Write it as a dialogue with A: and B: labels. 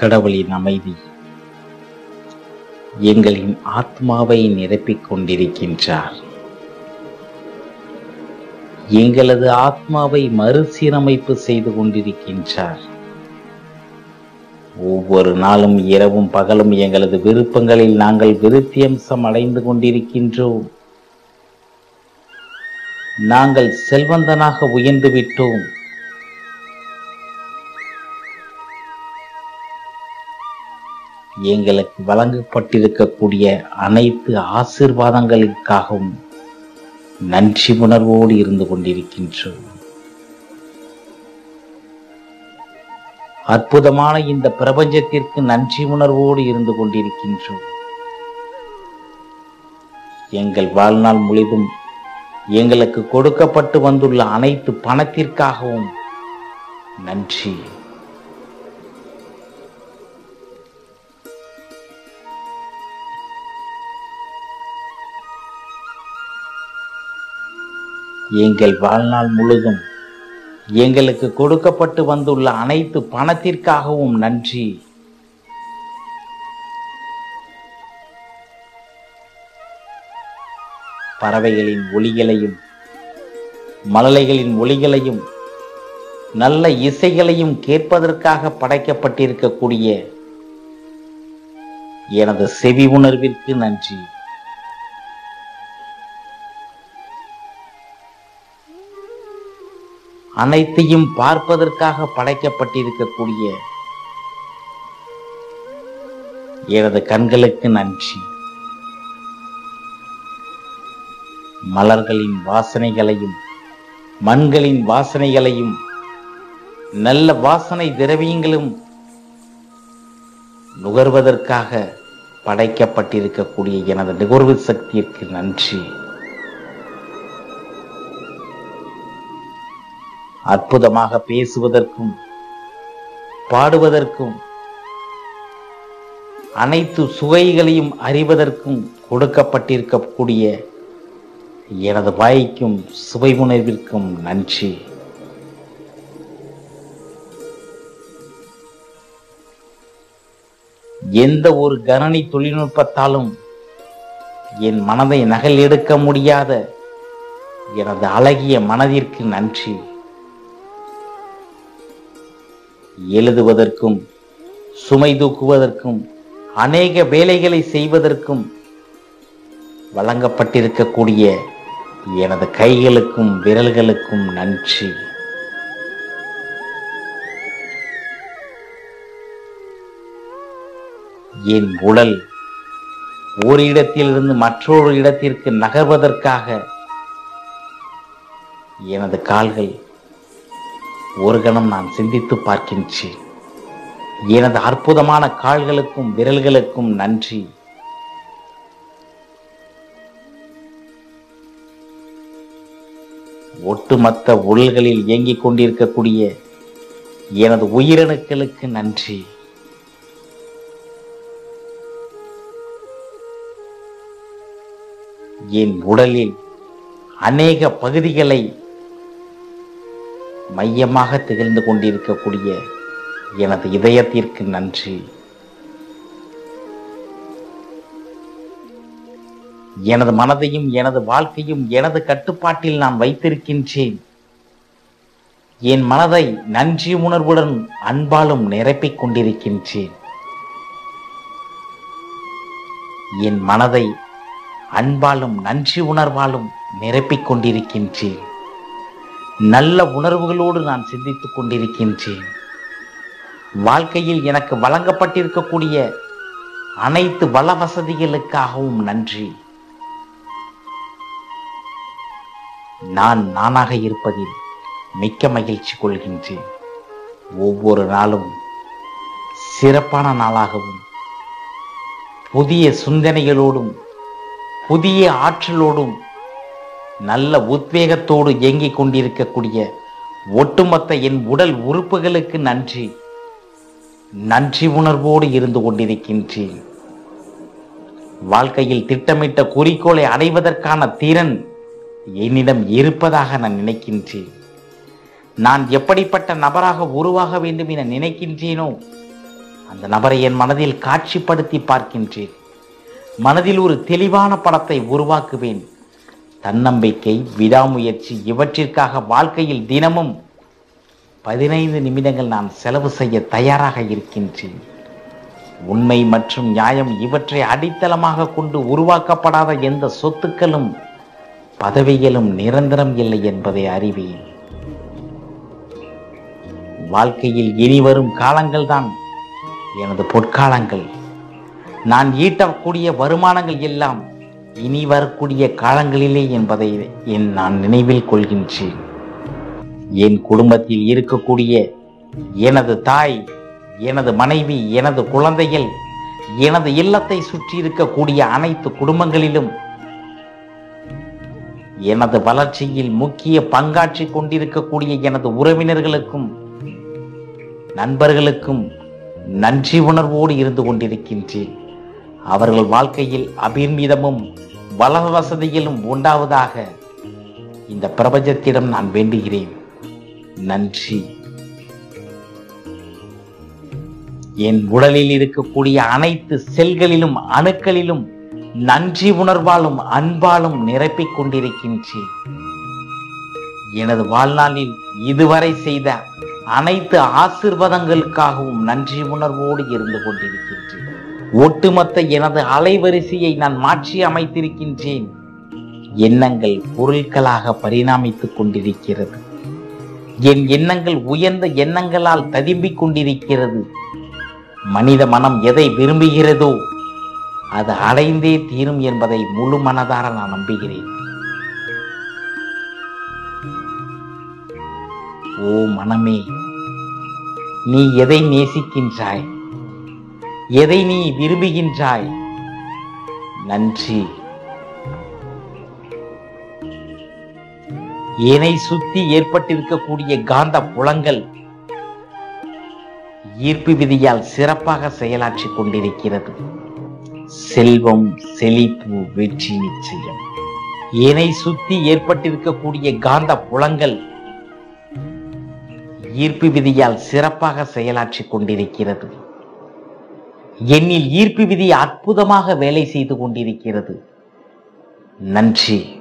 A: கடவுளின் அமைதி. எங்களின் ஆத்மாவை நிரப்பிக் கொண்டிருக்கின்றார். எங்களது ஆத்மாவை மறுசீரமைப்பு செய்து கொண்டிருக்கின்றார். ஒவ்வொரு நாளும் இரவும் பகலும் எங்களது விருப்பங்களில் நாங்கள் விருத்தியம்சம் அடைந்து கொண்டிருக்கின்றோம். நாங்கள் செல்வந்தனாக உயர்ந்து விட்டோம். எங்களுக்கு வழங்கப்பட்டிருக்கக்கூடிய அனைத்து ஆசீர்வாதங்களுக்காகவும் நன்றி உணர்வோடு இருந்து கொண்டிருக்கின்றோம். அற்புதமான இந்த பிரபஞ்சத்திற்கு நன்றி உணர்வோடு இருந்து கொண்டிருக்கின்றோம். எங்கள் வாழ்நாள் முழுதும் எங்களுக்கு கொடுக்கப்பட்டு வந்துள்ள அனைத்து பணத்திற்காகவும் நன்றி. எங்கள் வாழ்நாள் முழுதும் எங்களுக்கு கொடுக்கப்பட்டு வந்துள்ள அனைத்து பணத்திற்காகவும் நன்றி. பறவைகளின் ஒளிகளையும் மழலைகளின் ஒளிகளையும் நல்ல இசைகளையும் கேட்பதற்காக படைக்கப்பட்டிருக்கக்கூடிய எனது செவி உணர்விற்கு நன்றி. அனைத்தையும் பார்ப்பதற்காக படைக்கப்பட்டிருக்கக்கூடிய எனது கண்களுக்கு நன்றி. மலர்களின் வாசனைகளையும் மண்களின் வாசனைகளையும் நல்ல வாசனை திரவியங்களும் நுகர்வதற்காக படைக்கப்பட்டிருக்கக்கூடிய எனது நுகர்வு சக்திக்கு நன்றி. அற்புதமாக பேசுவதற்கும் பாடுவதற்கும் அனைத்து சுவைகளையும் அறிவதற்கும் கொடுக்கப்பட்டிருக்கக்கூடிய எனது வாய்க்கும் சுவை உணர்விற்கும் நன்றி. எந்த ஒரு கணனி தொழில்நுட்பத்தாலும் என் மனதை நகல் எடுக்க முடியாத எனது அழகிய மனதிற்கு நன்றி. எழுதுவதற்கும் சுமை தூக்குவதற்கும் அநேக வேலைகளை செய்வதற்கும் வழங்கப்பட்டிருக்கக்கூடிய எனது கைகளுக்கும் விரல்களுக்கும் நன்றி. என் உடல் ஒரு இடத்திலிருந்து மற்றொரு இடத்திற்கு நகர்வதற்காக எனது கால்கள் ஒரு கணம் நான் சிந்தித்து பார்க்கின்றேன். எனது அற்புதமான கால்களுக்கும் விரல்களுக்கும் நன்றி. ஒட்டுமொத்த உடல்களில் இயங்கிக் கொண்டிருக்கக்கூடிய எனது உயிரணுக்களுக்கு நன்றி. என் உடலில் அநேக பகுதிகளை மையமாக திகழ்ந்து கொண்டிருக்கக்கூடிய எனது இதயத்திற்கு நன்றி. எனது மனதையும் எனது வாழ்க்கையும் எனது கட்டுப்பாட்டில் நான் வைத்திருக்கின்றேன். என் மனதை நன்றி உணர்வுடன் அன்பாலும் நிரப்பிக் கொண்டிருக்கின்றேன். என் மனதை அன்பாலும் நன்றி உணர்வாலும் நிரப்பிக் கொண்டிருக்கின்றேன். நல்ல உணர்வுகளோடு நான் சிந்தித்துக் கொண்டிருக்கின்றேன். வாழ்க்கையில் எனக்கு வழங்கப்பட்டிருக்கக்கூடிய அனைத்து வள வசதிகளுக்காகவும் நன்றி. நான் நானாக இருப்பதில் மிக்க மகிழ்ச்சி கொள்கின்றேன். ஒவ்வொரு நாளும் சிறப்பான நாளாகவும் புதிய சிந்தனைகளோடும் புதிய ஆற்றலோடும் நல்ல உத்வேகத்தோடு இயங்கிக் கொண்டிருக்கக்கூடிய ஒட்டுமொத்த என் உடல் உறுப்புகளுக்கு நன்றி. நன்றி உணர்வோடு இருந்து கொண்டிருக்கின்றேன். வாழ்க்கையில் திட்டமிட்ட குறிக்கோளை அடைவதற்கான திறன் என்னிடம் இருப்பதாக நான் நினைக்கின்றேன். நான் எப்படிப்பட்ட நபராக உருவாக வேண்டும் என நினைக்கின்றேனோ அந்த நபரை என் மனதில் காட்சிப்படுத்தி பார்க்கின்றேன். மனதில் ஒரு தெளிவான படத்தை உருவாக்குவேன். தன்னம்பிக்கை விடாமுயற்சி இவற்றிற்காக வாழ்க்கையில் தினமும் பதினைந்து நிமிடங்கள் நான் செலவு செய்ய தயாராக இருக்கின்றேன். உண்மை மற்றும் நியாயம் இவற்றை அடித்தளமாக கொண்டு உருவாக்கப்படாத எந்த சொத்துக்களும் பதவிகளும் நிரந்தரம் இல்லை என்பதை அறிவேன். வாழ்க்கையில் இனி வரும் காலங்கள்தான் எனது பொற்காலங்கள். நான் ஈட்டக்கூடிய வருமானங்கள் எல்லாம் இனி வரக்கூடிய காலங்களிலே என்பதை என் நான் நினைவில் கொள்கின்றேன். என் குடும்பத்தில் இருக்கக்கூடிய எனது தாய் எனது மனைவி எனது குழந்தைகள் எனது இல்லத்தை சுற்றி இருக்கக்கூடிய அனைத்து குடும்பங்களிலும் எனது வளர்ச்சியில் முக்கிய பங்காற்றி கொண்டிருக்கக்கூடிய எனது உறவினர்களுக்கும் நண்பர்களுக்கும் நன்றி உணர்வோடு இருந்து கொண்டிருக்கின்றேன். அவர்கள் வாழ்க்கையில் அபிர்மிதமும் வள வசதிகளும் உண்டாவதாக இந்த பிரபஞ்சத்திடம் நான் வேண்டுகிறேன். நன்றி. என் உடலில் இருக்கக்கூடிய அனைத்து செல்களிலும் அணுக்களிலும் நன்றி உணர்வாலும் அன்பாலும் நிரப்பிக் கொண்டிருக்கின்றேன். எனது வாழ்நாளில் இதுவரை செய்த அனைத்து ஆசிர்வாதங்களுக்காகவும் நன்றி உணர்வோடு இருந்து கொண்டிருக்கிறேன். ஒட்டுமொத்த எனது அலைவரிசையை நான் மாற்றி அமைத்திருக்கின்றேன். எண்ணங்கள் பொருட்களாக பரிணாமித்துக் கொண்டிருக்கிறது. என் எண்ணங்கள் உயர்ந்த எண்ணங்களால் ததும்பிக் கொண்டிருக்கிறது. மனித மனம் எதை விரும்புகிறதோ அது அடைந்தே தீரும் என்பதை முழு மனதார நான் நம்புகிறேன். ஓ மனமே நீ எதை நேசிக்கின்றாய்? எதை நீ விரும்புகின்றாய்? நன்றி. என்னை சுத்தி ஏற்பட்டிருக்கக்கூடிய காந்த புலங்கள் ஈர்ப்பு விதியால் சிறப்பாக செயலாற்றிக் கொண்டிருக்கிறது. செல்வம் செழிப்பு வெற்றி நிச்சயம். என்னை சுத்தி ஏற்பட்டிருக்கக்கூடிய காந்த புலங்கள் ஈர்ப்பு விதியால் சிறப்பாக செயலாற்றிக் கொண்டிருக்கிறது. என்னில் ஈர்ப்பு விதி அற்புதமாக வேலை செய்து கொண்டிருக்கிறது. நன்றி.